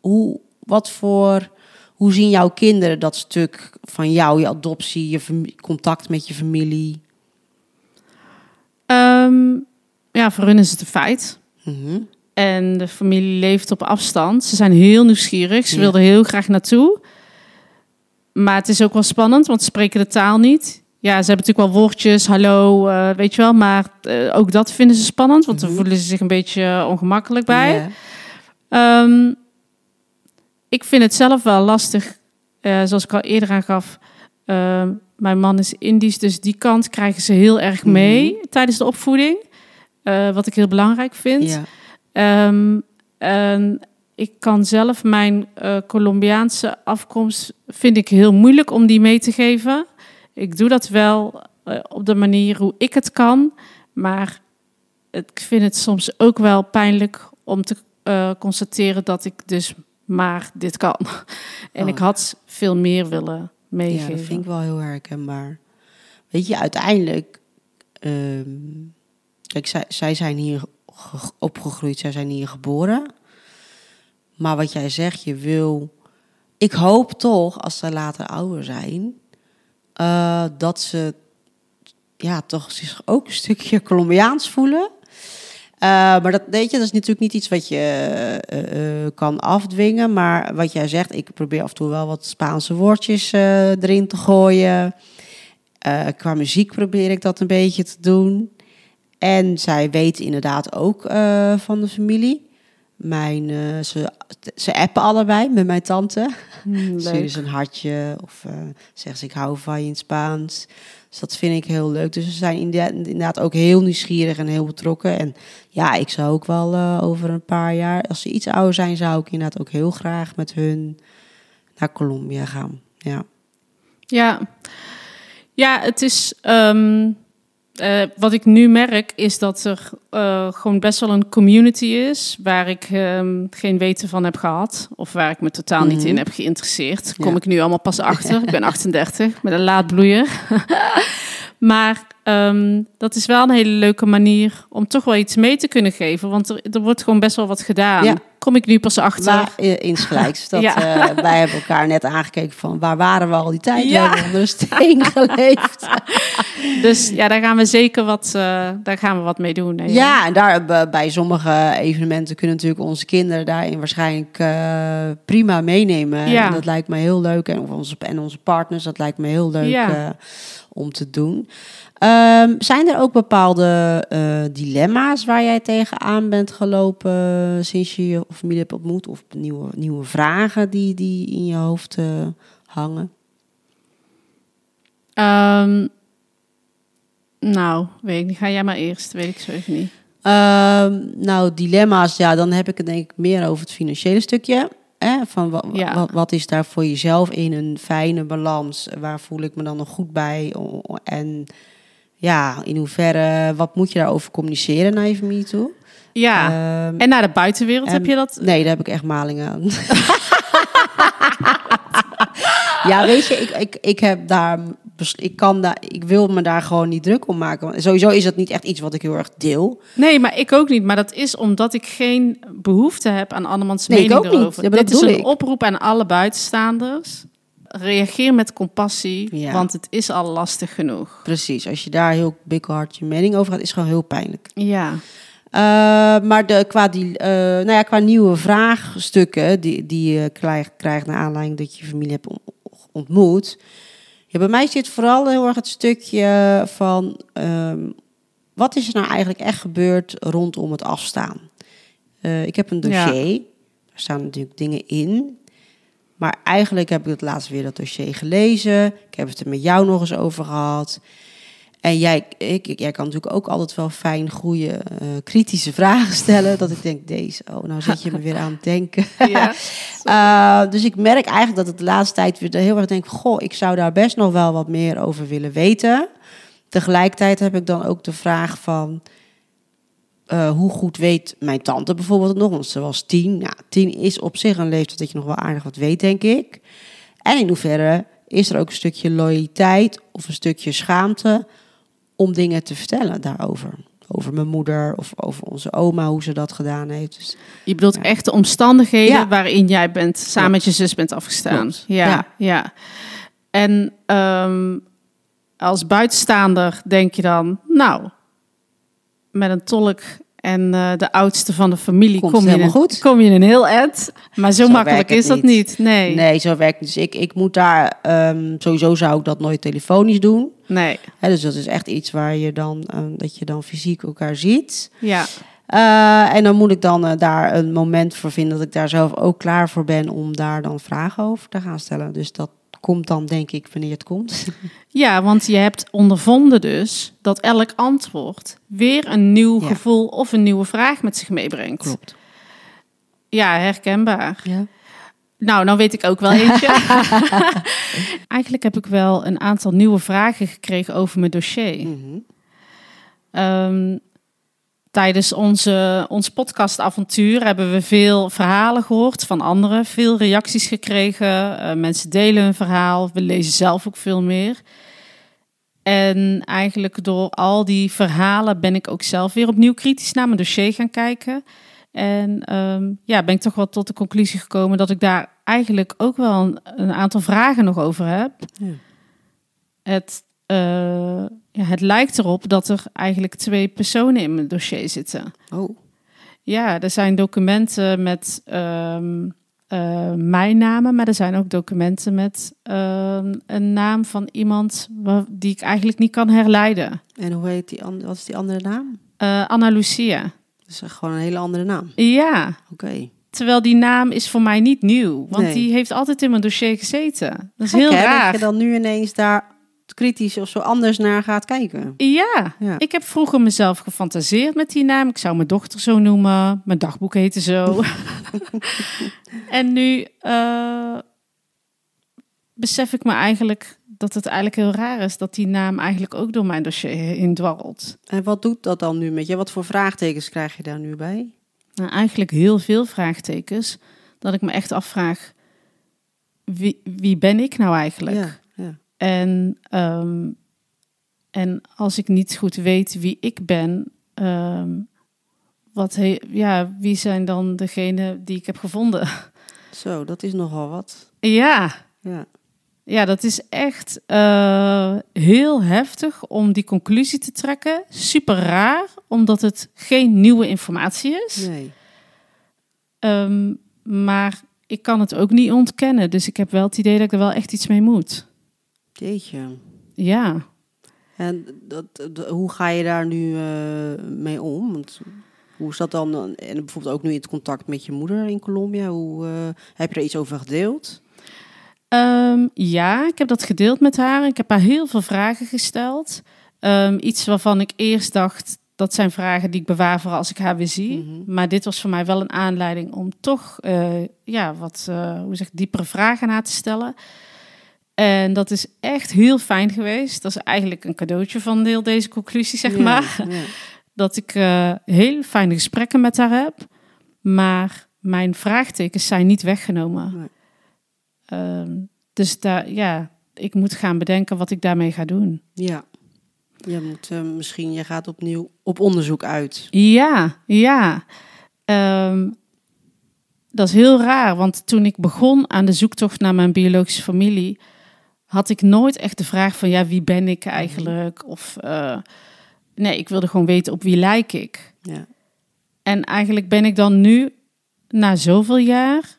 hoe, wat voor, hoe zien jouw kinderen dat stuk van jou, je adoptie, je contact met je familie? Ehm, ja, voor hun is het een feit. Mhm. En de familie leeft op afstand. Ze zijn heel nieuwsgierig. Ze Ja. wilden heel graag naartoe. Maar het is ook wel spannend, want ze spreken de taal niet. Ja, ze hebben natuurlijk wel woordjes, hallo, eh, weet je wel. Maar eh, ook dat vinden ze spannend, want Mhm. dan voelen ze zich een beetje ongemakkelijk bij. Ja. Ehm, ik vind het zelf wel lastig, eh, zoals ik al eerder aangaf. Ehm, mijn man is Indisch, dus die kant krijgen ze heel erg mee tijdens de opvoeding. Eh, wat ik heel belangrijk vind. Ja. Ehm, en ik kan zelf mijn eh, Colombiaanse afkomst vind ik heel moeilijk om die mee te geven. Ik doe dat wel op de manier hoe ik het kan, maar ik vind het soms ook wel pijnlijk om te constateren dat ik dus maar dit kan. en Oh. ik had veel meer willen Ja, meegeven. dat vind ik wel heel herkenbaar. Weet je, uiteindelijk... ehm, kijk, zij, zij zijn hier ge- opgegroeid, zij zijn hier geboren. Maar wat jij zegt, je wil... Ik hoop toch, als ze later ouder zijn... eh, dat ze ja, toch zich ook een stukje Colombiaans voelen. Eh, maar dat, weet je, dat is natuurlijk niet iets wat je eh, eh, kan afdwingen. Maar wat jij zegt, ik probeer af en toe wel wat Spaanse woordjes erin te gooien. Qua muziek probeer ik dat een beetje te doen. En zij weet inderdaad ook van de familie. Mijn, ze, ze appen allebei met mijn tante. Hmm, Sturen <laughs> ze een hartje of eh zeggen ze ik hou van je in Spaans. Dus dat vind ik heel leuk. Dus ze zijn inderdaad, ook heel nieuwsgierig en heel betrokken. En ja, ik zou ook wel eh, over een paar jaar, als ze iets ouder zijn, zou ik inderdaad ook heel graag met hun naar Colombia gaan. Ja. Ja, ja het is. ehm, eh, wat ik nu merk is dat er eh, gewoon best wel een community is waar ik ehm, geen weten van heb gehad. Of waar ik me totaal niet Mhm. in heb geïnteresseerd. Ja. Kom ik nu allemaal pas achter. ik ben <laughs> 38 met een laadbloeier. <laughs> maar ehm, dat is wel een hele leuke manier om toch wel iets mee te kunnen geven. Want er, er wordt gewoon best wel wat gedaan. Ja. Kom ik nu pas achter. Maar eh, insgelijks. <laughs> Dat, Ja. eh, wij hebben elkaar net aangekeken van waar waren we al die tijd? Ja. We hebben onder een steen geleefd. <laughs> Dus ja, daar gaan we zeker wat, eh, daar gaan we wat mee doen. hè, Ja, en daar bij sommige evenementen kunnen natuurlijk onze kinderen daarin waarschijnlijk prima meenemen. Ja. En dat lijkt me heel leuk. En onze, en onze partners, dat lijkt me heel leuk om te doen. Ehm, zijn er ook bepaalde eh, dilemma's waar jij tegenaan bent gelopen sinds je je familie hebt ontmoet? Of nieuwe, nieuwe vragen die, die in je hoofd eh, hangen? Ehm, nou, weet ik niet. Ga jij maar eerst. Weet ik zo even niet. Ehm, nou, dilemma's, ja, dan heb ik het denk ik meer over het financiële stukje. Hè? Van wa- Ja. wat, wat is daar voor jezelf in een fijne balans? Waar voel ik me dan nog goed bij? En ja, in hoeverre, wat moet je daarover communiceren naar je familie toe? Ja. Ehm, en naar de buitenwereld en- heb je dat? Nee, daar heb ik echt maling aan. <laughs> ja, weet je, ik, ik, ik heb daar, ik kan daar, ik wil me daar gewoon niet druk om maken. Want sowieso is dat niet echt iets wat ik heel erg deel. Nee, maar ik ook niet. Maar dat is omdat ik geen behoefte heb aan andermans Nee, ik mening ook niet. Ja, Dit dat is een ik. oproep aan alle buitenstaanders. Reageer met compassie, Ja. want het is al lastig genoeg. Precies, als je daar heel bikkelhard je mening over gaat, is gewoon heel pijnlijk. Ja. Eh, maar de, qua, die, eh, nou ja, qua nieuwe vraagstukken die, die je krijgt, krijgt naar aanleiding dat je familie hebt on- ontmoet. Ja, bij mij zit vooral heel erg het stukje van ehm, wat is er nou eigenlijk echt gebeurd rondom het afstaan. Eh, ik heb een Ja. dossier, daar staan natuurlijk dingen in. Maar eigenlijk heb ik het laatst weer dat dossier gelezen. Ik heb het er met jou nog eens over gehad. En jij, ik, jij kan natuurlijk ook altijd wel fijn, goede, eh, kritische <laughs> vragen stellen. Dat ik denk, deze, oh, nou zit je me weer aan het denken. <laughs> ja. <laughs> Eh, dus ik merk eigenlijk dat het de laatste tijd weer heel erg denk, goh, ik zou daar best nog wel wat meer over willen weten. Tegelijkertijd heb ik dan ook de vraag van, eh, hoe goed weet mijn tante bijvoorbeeld het nog? Want ze was tien. Nou, tien is op zich een leeftijd dat je nog wel aardig wat weet, denk ik. En in hoeverre is er ook een stukje loyaliteit of een stukje schaamte om dingen te vertellen daarover? Over mijn moeder of over onze oma, hoe ze dat gedaan heeft. Dus Je bedoelt Ja. echt de omstandigheden Ja. waarin jij bent samen met je zus bent afgestaan. Ja. ja. En ehm, als buitenstaander denk je dan, nou, met een tolk en eh, de oudste van de familie Komt kom je, in, goed. kom je in een heel eind. Maar zo, Zo makkelijk is dat niet. Nee. Nee, zo werkt het. Dus ik, ik moet daar, ehm, sowieso zou ik dat nooit telefonisch doen. nee. Dus dat is echt iets waar je dan, eh, dat je dan fysiek elkaar ziet. Ja. Eh, en dan moet ik dan eh, daar een moment voor vinden dat ik daar zelf ook klaar voor ben om daar dan vragen over te gaan stellen. Dus dat komt dan denk ik wanneer het komt. <laughs> ja, want je hebt ondervonden dus dat elk antwoord weer een nieuw Ja. gevoel of een nieuwe vraag met zich meebrengt. Klopt. Ja, herkenbaar. Ja. Nou, dan weet ik ook wel eentje. <laughs> Eigenlijk heb ik wel een aantal nieuwe vragen gekregen over mijn dossier. Ehm, tijdens onze, ons podcastavontuur hebben we veel verhalen gehoord van anderen, veel reacties gekregen. Eh, mensen delen hun verhaal, we lezen zelf ook veel meer. En eigenlijk door al die verhalen ben ik ook zelf weer opnieuw kritisch naar mijn dossier gaan kijken. En ehm, ja, ben ik toch wel tot de conclusie gekomen dat ik daar eigenlijk ook wel een, een aantal vragen nog over heb. Ja. Het, eh, ja, het lijkt erop dat er eigenlijk twee personen in mijn dossier zitten. Oh, Ja, er zijn documenten met ehm, eh, mijn namen, maar er zijn ook documenten met ehm, een naam van iemand die ik eigenlijk niet kan herleiden. en hoe heet die andere, wat is die andere naam? Eh, Anna Lucia. Dat is gewoon een hele andere naam. Ja, Oké. terwijl die naam is voor mij niet nieuw, want Nee. die heeft altijd in mijn dossier gezeten. Dat is Gek, heel hè, raar. Dat je dan nu ineens daar kritisch of zo anders naar gaat kijken. Ja, Ja. ik heb vroeger mezelf gefantaseerd met die naam. Ik zou mijn dochter zo noemen. Mijn dagboek heette zo. <laughs> en nu eh, besef ik me eigenlijk dat het eigenlijk heel raar is dat die naam eigenlijk ook door mijn dossier heen dwarrelt. En wat doet dat dan nu met je? Wat voor vraagtekens krijg je daar nu bij? Nou, eigenlijk heel veel vraagtekens. Dat ik me echt afvraag, wie, wie ben ik nou eigenlijk? Ja. En, ehm, en als ik niet goed weet wie ik ben, ehm, wat he, ja, wie zijn dan degenen die ik heb gevonden? <laughs> Zo, dat is nogal wat. ja, Ja. ja, dat is echt eh, heel heftig om die conclusie te trekken. Super raar, omdat het geen nieuwe informatie is. Nee. Ehm, maar ik kan het ook niet ontkennen. Dus ik heb wel het idee dat ik er wel echt iets mee moet. Jeetje. Ja. En dat, dat- hoe ga je daar nu eh, mee om? Want hoe is dat dan? En bijvoorbeeld ook nu in het contact met je moeder in Colombia. Hoe, eh, heb je er iets over gedeeld? Ehm, ja, ik heb dat gedeeld met haar. Ik heb haar heel veel vragen gesteld. Ehm, iets waarvan ik eerst dacht, dat zijn vragen die ik bewaar voor als ik haar weer zie. Mhm. Maar dit was voor mij wel een aanleiding om toch eh, ja, wat eh, hoe zeg, ik, diepere vragen aan haar te stellen. En dat is echt heel fijn geweest. Dat is eigenlijk een cadeautje van deel deze conclusie, zeg maar. <laughs> Dat ik eh heel fijne gesprekken met haar heb. Maar mijn vraagtekens zijn niet weggenomen. Nee. Ehm, dus daar, ja, ik moet gaan bedenken wat ik daarmee ga doen. Ja. Je moet eh, misschien, je gaat opnieuw op onderzoek uit. Ja, ja. Ehm, dat is heel raar, want toen ik begon aan de zoektocht naar mijn biologische familie, had ik nooit echt de vraag van, ja, wie ben ik eigenlijk? Of, eh, nee, ik wilde gewoon weten op wie lijk ik. Ja. En eigenlijk ben ik dan nu, na zoveel jaar,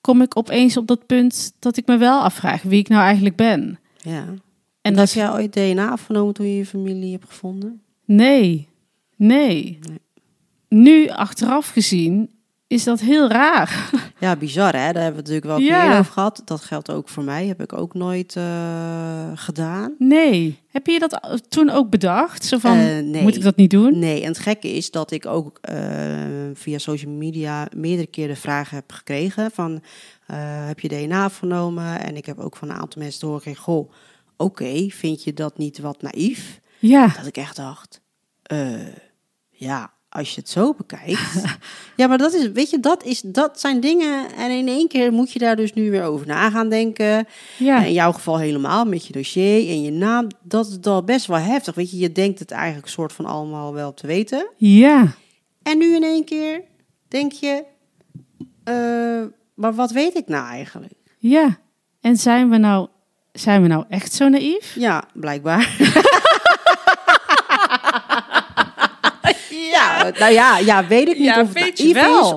kom ik opeens op dat punt dat ik me wel afvraag wie ik nou eigenlijk ben. ja. En dat jij ooit DNA afgenomen toen je je familie hebt gevonden? Nee, nee. Nee. Nu, achteraf gezien, is dat heel raar. <laughs> Ja, bizar hè. Daar hebben we natuurlijk wel Ja. keer over gehad. Dat geldt ook voor mij. Heb ik ook nooit eh, gedaan. Nee. Heb je dat toen ook bedacht? Zo van, Eh, nee. moet ik dat niet doen? Nee, en het gekke is dat ik ook eh, via social media meerdere de vraag heb gekregen van... eh, heb je DNA afgenomen? En ik heb ook van een aantal mensen te horen gekregen... Goh, oké, vind je dat niet wat naïef? Ja, Dat ik echt dacht... eh, ja, als je het zo bekijkt... <laughs> ja, maar dat is, weet je, dat, is, dat zijn dingen... En in één keer moet je daar dus nu weer over na gaan denken... ja, En in jouw geval helemaal met je dossier en je naam. Dat is dan best wel heftig. Weet je, je denkt het eigenlijk soort van allemaal wel te weten. ja, En nu in één keer denk je, eh, maar wat weet ik nou eigenlijk? ja. En zijn we nou, zijn we nou echt zo naïef? Ja, blijkbaar. <laughs> nou ja, ja, weet ik niet Ja, of het is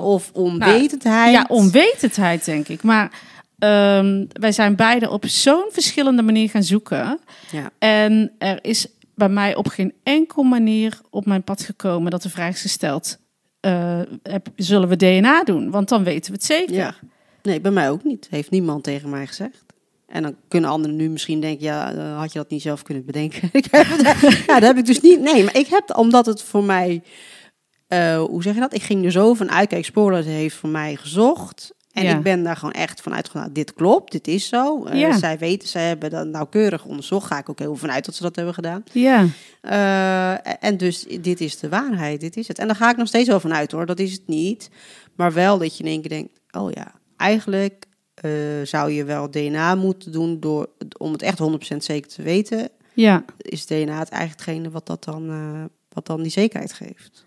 of onwetendheid. Ja, onwetendheid denk ik. Maar ehm, wij zijn beide op zo'n verschillende manier gaan zoeken. Ja. En er is bij mij op geen enkel manier op mijn pad gekomen dat de vraag is gesteld: eh, heb- zullen we DNA doen? Want dan weten we het zeker. Ja. Nee, bij mij ook niet. Heeft niemand tegen mij gezegd. En dan kunnen anderen nu misschien denken, ja, eh, had je dat niet zelf kunnen bedenken? <laughs> Ik heb het- ja, dat heb ik dus niet. Nee, maar ik heb, omdat het voor mij, eh, hoe zeg je dat? Ik ging er zo van uit, kijk, Spoorloos heeft voor mij gezocht. En Ja. ik ben daar gewoon echt van uitgegaan, nou, dit klopt, dit is zo. Eh, Ja. Zij weten, zij hebben dat nauwkeurig onderzocht. Ga ik ook heel vanuit dat ze dat hebben gedaan. Ja, en dus dit is de waarheid, dit is het. En daar ga ik nog steeds wel van uit hoor, dat is het niet. Maar wel dat je in één keer denkt, oh ja, eigenlijk eh, zou je wel DNA moeten doen door, om het echt 100% zeker te weten. ja. Is DNA het eigenlijk hetgene wat, dat dan, eh, wat dan die zekerheid geeft?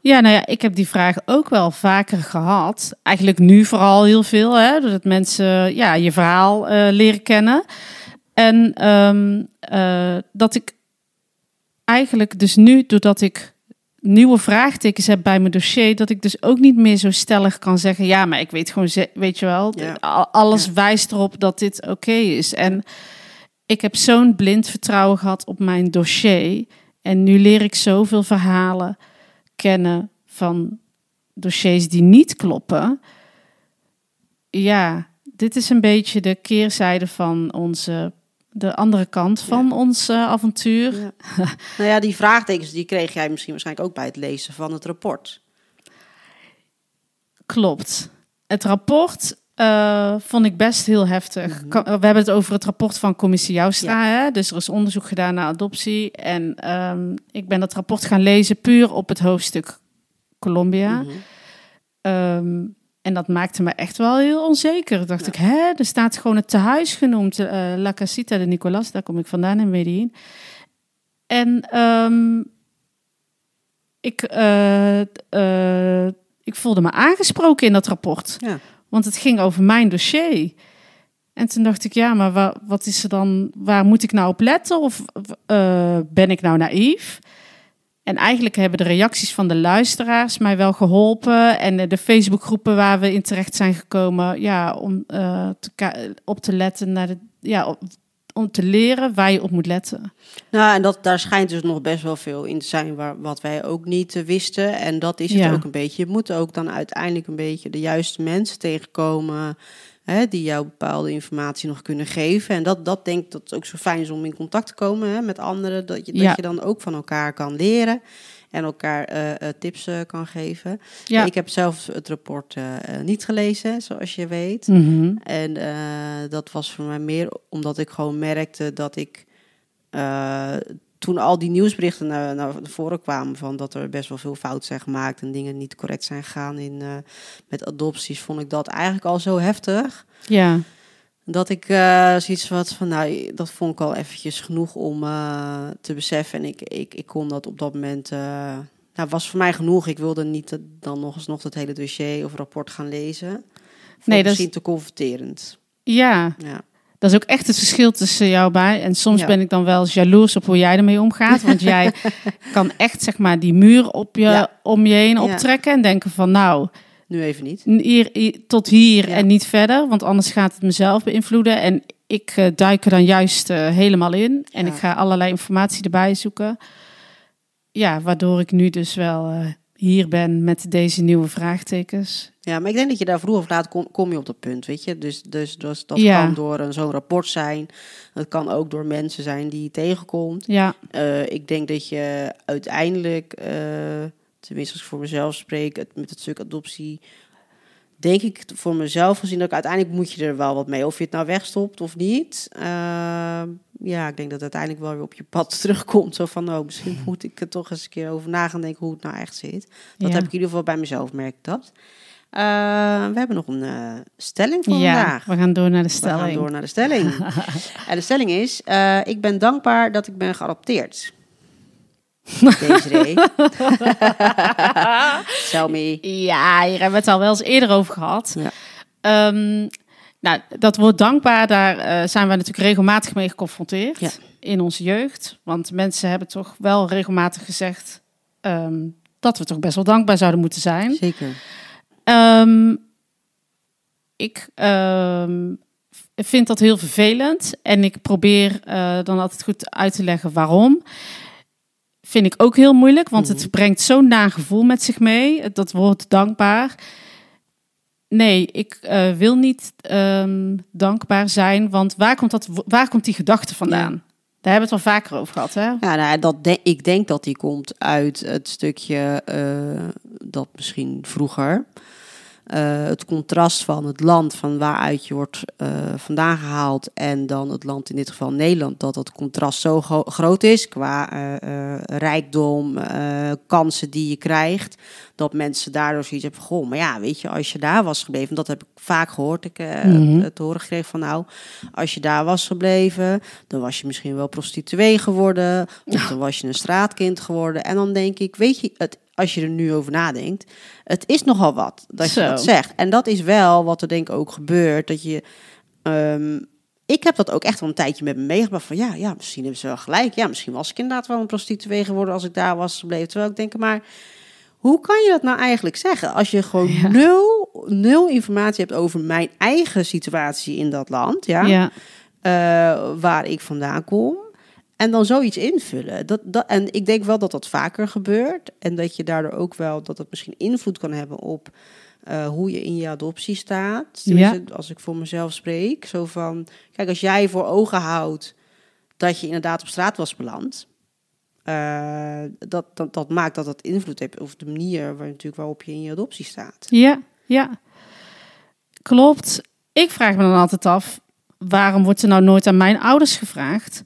Ja, nou ja, ik heb die vraag ook wel vaker gehad. Eigenlijk nu vooral heel veel, hè, doordat mensen ja, je verhaal eh, leren kennen. En ehm, eh, dat ik eigenlijk dus nu, doordat ik nieuwe vraagtekens heb bij mijn dossier, dat ik dus ook niet meer zo stellig kan zeggen, ja, maar ik weet gewoon, weet je wel, Ja. alles Ja. wijst erop dat dit oké is. En ik heb zo'n blind vertrouwen gehad op mijn dossier. En nu leer ik zoveel verhalen kennen van dossiers die niet kloppen. Ja, dit is een beetje de keerzijde van onze, de andere kant van ons eh, avontuur. Ja. <laughs> nou ja, die vraagtekens die kreeg jij misschien waarschijnlijk ook bij het lezen van het rapport. Klopt. Het rapport eh, vond ik best heel heftig. Ka- We hebben het over het rapport van Commissie Joustra. Hè? Dus er is onderzoek gedaan naar adoptie. En ehm, ik ben dat rapport gaan lezen puur op het hoofdstuk Colombia. Mhm. Ehm, en dat maakte me echt wel heel onzeker. Dacht ik, hè, er staat gewoon het tehuis genoemd, eh, La Casita de Nicolas, daar kom ik vandaan in Medellin. En ehm, ik, eh, eh, ik voelde me aangesproken in dat rapport, Ja. want het ging over mijn dossier. En toen dacht ik, ja, maar wa- wat is er dan, waar moet ik nou op letten? Of ben ik nou naïef? En eigenlijk hebben de reacties van de luisteraars mij wel geholpen. En de Facebookgroepen waar we in terecht zijn gekomen, ja, om eh, te op te letten naar de, ja, op- om te leren waar je op moet letten. Nou, en dat, daar schijnt dus nog best wel veel in te zijn waar, wat wij ook niet eh, wisten. En dat is het Ja. ook een beetje. Je moet ook dan uiteindelijk een beetje de juiste mensen tegenkomen. Hè, die jou bepaalde informatie nog kunnen geven. En dat, dat denk ik dat het ook zo fijn is om in contact te komen hè, met anderen. Dat je, Ja. dat je dan ook van elkaar kan leren. En elkaar eh, eh, tips eh, kan geven. Ja. Ik heb zelf het rapport niet gelezen, zoals je weet. Mhm. En dat was voor mij meer omdat ik gewoon merkte dat ik toen al die nieuwsberichten naar, naar voren kwamen van dat er best wel veel fout zijn gemaakt en dingen niet correct zijn gegaan in, eh, met adopties, vond ik dat eigenlijk al zo heftig. Ja, Dat ik eh zoiets had van, nou, dat vond ik al eventjes genoeg om eh, te beseffen. En ik, ik, ik kon dat op dat moment, nou, was voor mij genoeg. Ik wilde niet dan nog eens nog het hele dossier of rapport gaan lezen. Vond Nee, dat is- misschien te confronterend. ja, Ja. Dat is ook echt het verschil tussen jou bij. En soms Ja. ben ik dan wel eens jaloers op hoe jij ermee omgaat. Want jij <laughs> kan echt zeg maar die muur op je, Ja. om je heen Ja. optrekken en denken van nou, Nu even niet. hier, hier- tot hier en niet verder, want anders gaat het mezelf beïnvloeden. En ik eh, duik er dan juist eh, helemaal in en ik ga allerlei informatie erbij zoeken. Ja, waardoor ik nu dus wel eh, hier ben met deze nieuwe vraagtekens. Ja, maar ik denk dat je daar vroeg of laat kom, kom je op dat punt, weet je. Dus, dus, dus dat Ja. kan door een zo'n rapport zijn. Het kan ook door mensen zijn die je tegenkomt. Ja, Eh, ik denk dat je uiteindelijk, eh, tenminste als ik voor mezelf spreek, het, met het stuk adoptie, denk ik voor mezelf gezien dat ik uiteindelijk moet je er wel wat mee. Of je het nou wegstopt of niet. Eh, ja, ik denk dat het uiteindelijk wel weer op je pad <laughs> terugkomt. Zo van, nou, misschien moet ik er toch eens een keer over na gaan denken hoe het nou echt zit. Dat Ja. heb ik in ieder geval bij mezelf, merk ik dat. Eh, we hebben nog een eh, stelling voor ja vandaag. we gaan door naar de We gaan stelling. door naar de stelling. <laughs> en de stelling is: Ik ben dankbaar dat ik ben geadopteerd. Desiree. <laughs> Tell me. Ja, hier hebben we het al wel eens eerder over gehad. Ja. Ehm, nou, dat woord dankbaar, daar eh, zijn we natuurlijk regelmatig mee geconfronteerd Ja. in onze jeugd. Want mensen hebben toch wel regelmatig gezegd: ehm, dat we toch best wel dankbaar zouden moeten zijn. Zeker. Ehm, ik vind dat heel vervelend en ik probeer eh, dan altijd goed uit te leggen waarom. Vind ik ook heel moeilijk, want het brengt zo'n nagevoel met zich mee. Dat woord dankbaar. Nee, ik eh, wil niet ehm, dankbaar zijn, want waar komt, dat, waar komt die gedachte vandaan? Daar hebben we het al vaker over gehad, hè? Ja, nou, dat de- ik denk dat die komt uit het stukje eh, dat misschien vroeger. Eh, het contrast van het land van waaruit je wordt eh, vandaan gehaald en dan het land, in dit geval Nederland, dat dat contrast zo gro- groot is qua eh, rijkdom, kansen die je krijgt, dat mensen daardoor zoiets hebben van, goh, maar ja, weet je, als je daar was gebleven, dat heb ik vaak gehoord, ik Mhm. het horen gekregen van, nou, als je daar was gebleven, dan was je misschien wel prostituee geworden, of dan was je een straatkind geworden. En dan denk ik, weet je, het, als je er nu over nadenkt, het is nogal wat dat Zo. je dat zegt. En dat is wel wat er denk ik ook gebeurt, dat je... ehm, ik heb dat ook echt wel een tijdje met me meegebracht. Van ja, ja, misschien hebben ze wel gelijk. Ja, misschien was ik inderdaad wel een prostituee geworden als ik daar was gebleven. Terwijl ik denk, maar hoe kan je dat nou eigenlijk zeggen? Als je gewoon Ja. nul, nul informatie hebt over mijn eigen situatie in dat land. Ja, ja. eh, waar ik vandaan kom. En dan zoiets invullen. Dat, dat, en ik denk wel dat dat vaker gebeurt. En dat je daardoor ook wel dat het misschien invloed kan hebben op eh, hoe je in je adoptie staat. Tenminste, Als ik voor mezelf spreek. Zo van, kijk, als jij voor ogen houdt dat je inderdaad op straat was beland. eh, dat, dat, dat maakt dat dat invloed heeft over de manier waar, natuurlijk waarop je in je adoptie staat. Ja, ja. Klopt. Ik vraag me dan altijd af, waarom wordt er nou nooit aan mijn ouders gevraagd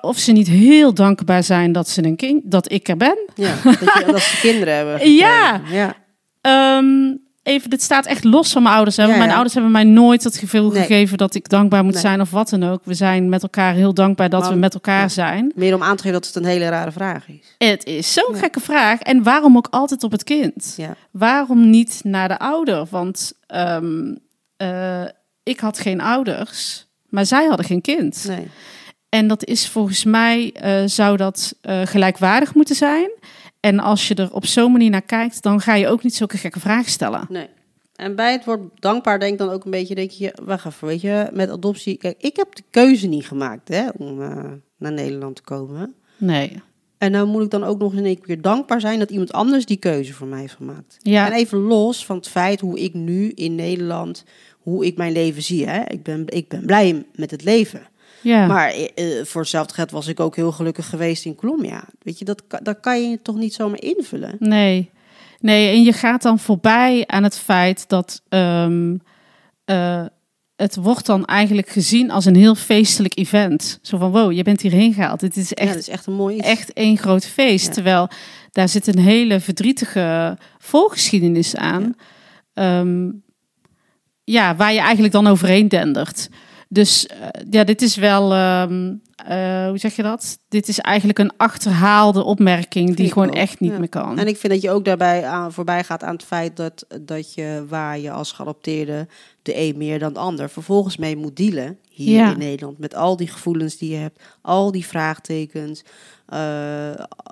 of ze niet heel dankbaar zijn dat, ze een kind, dat ik er ben? Ja, dat, je, dat ze kinderen hebben. <laughs> Ja. gekregen. ja. Ehm, even, dit staat echt los van mijn ouders. Hè? Ja, mijn ja. ouders hebben mij nooit het gevoel Nee. gegeven dat ik dankbaar moet Nee. zijn of wat dan ook. We zijn met elkaar heel dankbaar dat Maar- we met elkaar ja. zijn. Meer om aan te geven dat het een hele rare vraag is. Het is zo'n gekke vraag. En waarom ook altijd op het kind? Ja. Waarom niet naar de ouder? Want ehm, eh, ik had geen ouders, maar zij hadden geen kind. Nee. En dat is volgens mij, eh, zou dat eh, gelijkwaardig moeten zijn. En als je er op zo'n manier naar kijkt, dan ga je ook niet zulke gekke vragen stellen. nee. En bij het woord dankbaar denk dan ook een beetje, denk je, wacht even, weet je, met adoptie. Kijk, ik heb de keuze niet gemaakt hè, om eh, naar Nederland te komen. Nee. En dan moet ik dan ook nog in één keer dankbaar zijn dat iemand anders die keuze voor mij heeft gemaakt. Ja. En even los van het feit hoe ik nu in Nederland, hoe ik mijn leven zie. Hè. Ik, ben, ik ben blij met het leven. Ja. Maar eh, eh, voor hetzelfde geld was ik ook heel gelukkig geweest in Colombia. Weet je, dat, kan- dat kan je toch niet zomaar invullen? Nee. Nee, en je gaat dan voorbij aan het feit dat ehm, eh, het wordt dan eigenlijk gezien als een heel feestelijk event. Zo van, wow, je bent hierheen gehaald. Dit is Ja, echt, dat is echt een mooi iets. echt één groot feest. Ja. Terwijl daar zit een hele verdrietige voorgeschiedenis aan. Ehm, ja, waar je eigenlijk dan overheen dendert. Dus eh, ja, dit is wel, ehm, eh, hoe zeg je dat? Dit is eigenlijk een achterhaalde opmerking die gewoon ook, echt niet ja. meer kan. En ik vind dat je ook daarbij aan, voorbij gaat aan het feit dat, dat je waar je als geadopteerde de een meer dan de ander vervolgens mee moet dealen hier Ja. in Nederland. Met al die gevoelens die je hebt, al die vraagtekens, eh,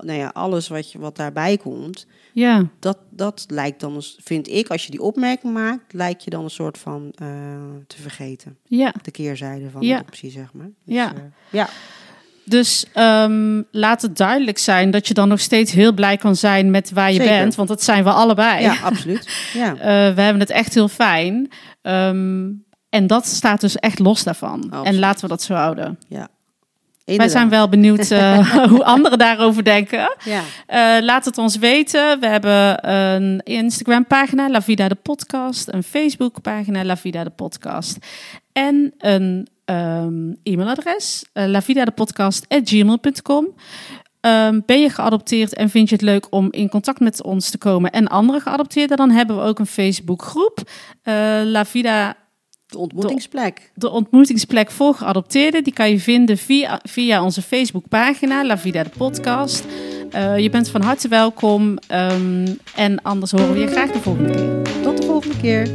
nou ja, alles wat, je, wat daarbij komt. Ja, Dat, dat lijkt dan, vind ik, als je die opmerking maakt, lijkt je dan een soort van eh, te vergeten. ja. De keerzijde van Ja. adoptie, zeg maar. Dus, Ja. ja. Dus ehm, laat het duidelijk zijn dat je dan nog steeds heel blij kan zijn met waar je Zeker. bent. Want dat zijn we allebei. ja, absoluut. <laughs> Ja. Eh, we hebben het echt heel fijn. Ehm, en dat staat dus echt los daarvan. Absoluut. En laten we dat zo houden. Wij Inderdaad. zijn wel benieuwd eh, <laughs> <laughs> hoe anderen daarover denken. Ja. Eh, laat het ons weten. We hebben een Instagram-pagina, La Vida de Podcast. Een Facebook-pagina, La Vida de Podcast. En een ehm, e-mailadres, uh, lavidadepodcast.gmail.com. Ehm, ben je geadopteerd en vind je het leuk om in contact met ons te komen en andere geadopteerden? Dan hebben we ook een Facebookgroep. Eh La Vida De ontmoetingsplek. de ontmoetingsplek voor geadopteerden. Die kan je vinden via, via onze Facebookpagina, La Vida de Podcast. Eh, je bent van harte welkom. ehm, en anders horen we je graag de volgende keer. Tot de volgende keer.